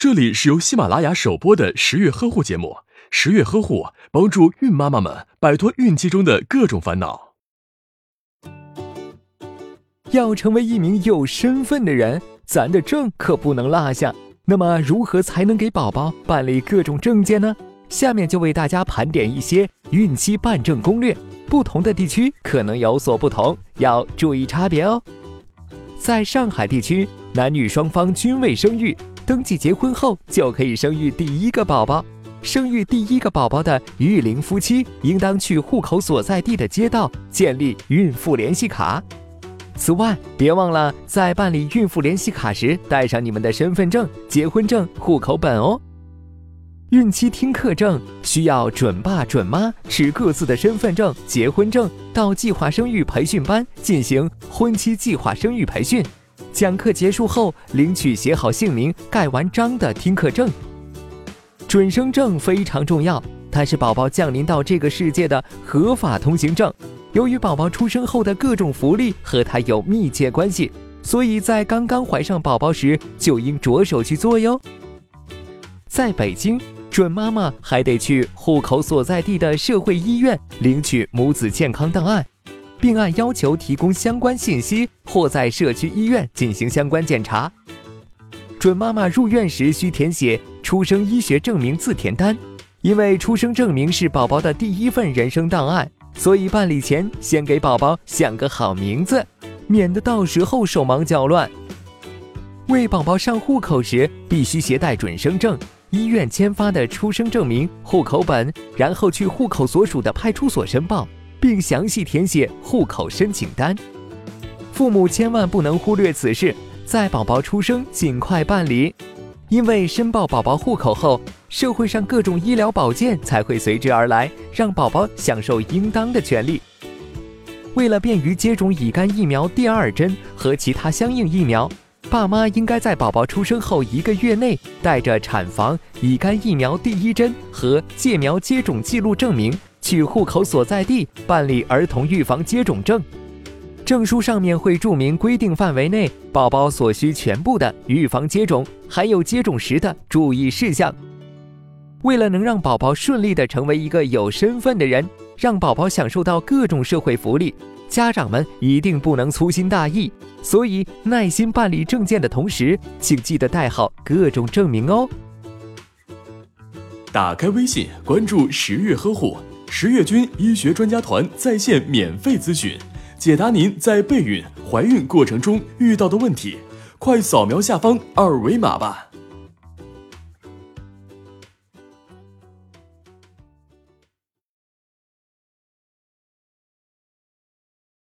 这里是由喜马拉雅首播的十月呵护节目。十月呵护帮助孕妈妈们摆脱孕期中的各种烦恼。要成为一名有身份的人，咱的证可不能落下。那么，如何才能给宝宝办理各种证件呢？下面就为大家盘点一些孕期办证攻略。不同的地区可能有所不同，要注意差别哦。在上海地区，男女双方均未生育。登记结婚后就可以生育第一个宝宝。生育第一个宝宝的育龄夫妻，应当去户口所在地的街道建立孕妇联系卡。此外，别忘了在办理孕妇联系卡时带上你们的身份证、结婚证、户口本哦。孕期听课证需要准爸准妈持各自的身份证、结婚证到计划生育培训班进行婚期计划生育培训。讲课结束后，领取写好姓名、盖完章的听课证。准生证非常重要，它是宝宝降临到这个世界的合法通行证。由于宝宝出生后的各种福利和它有密切关系，所以在刚刚怀上宝宝时就应着手去做哟。在北京，准妈妈还得去户口所在地的社会医院领取母子健康档案。并按要求提供相关信息，或在社区医院进行相关检查。准妈妈入院时需填写出生医学证明自填单，因为出生证明是宝宝的第一份人生档案，所以办理前先给宝宝想个好名字，免得到时候手忙脚乱。为宝宝上户口时必须携带准生证、医院签发的出生证明、户口本，然后去户口所属的派出所申报。并详细填写户口申请单，父母千万不能忽略此事，在宝宝出生尽快办理，因为申报宝宝户口后，社会上各种医疗保健才会随之而来，让宝宝享受应当的权利。为了便于接种乙肝疫苗第二针和其他相应疫苗，爸妈应该在宝宝出生后一个月内带着产房乙肝疫苗第一针和借苗接种记录证明。去户口所在地办理儿童预防接种证，证书上面会注明规定范围内宝宝所需全部的预防接种，还有接种时的注意事项。为了能让宝宝顺利的成为一个有身份的人，让宝宝享受到各种社会福利，家长们一定不能粗心大意。所以，耐心办理证件的同时，请记得带好各种证明哦。打开微信，关注十月呵护。十月军医学专家团在线免费咨询，解答您在备孕、怀孕过程中遇到的问题，快扫描下方二维码吧。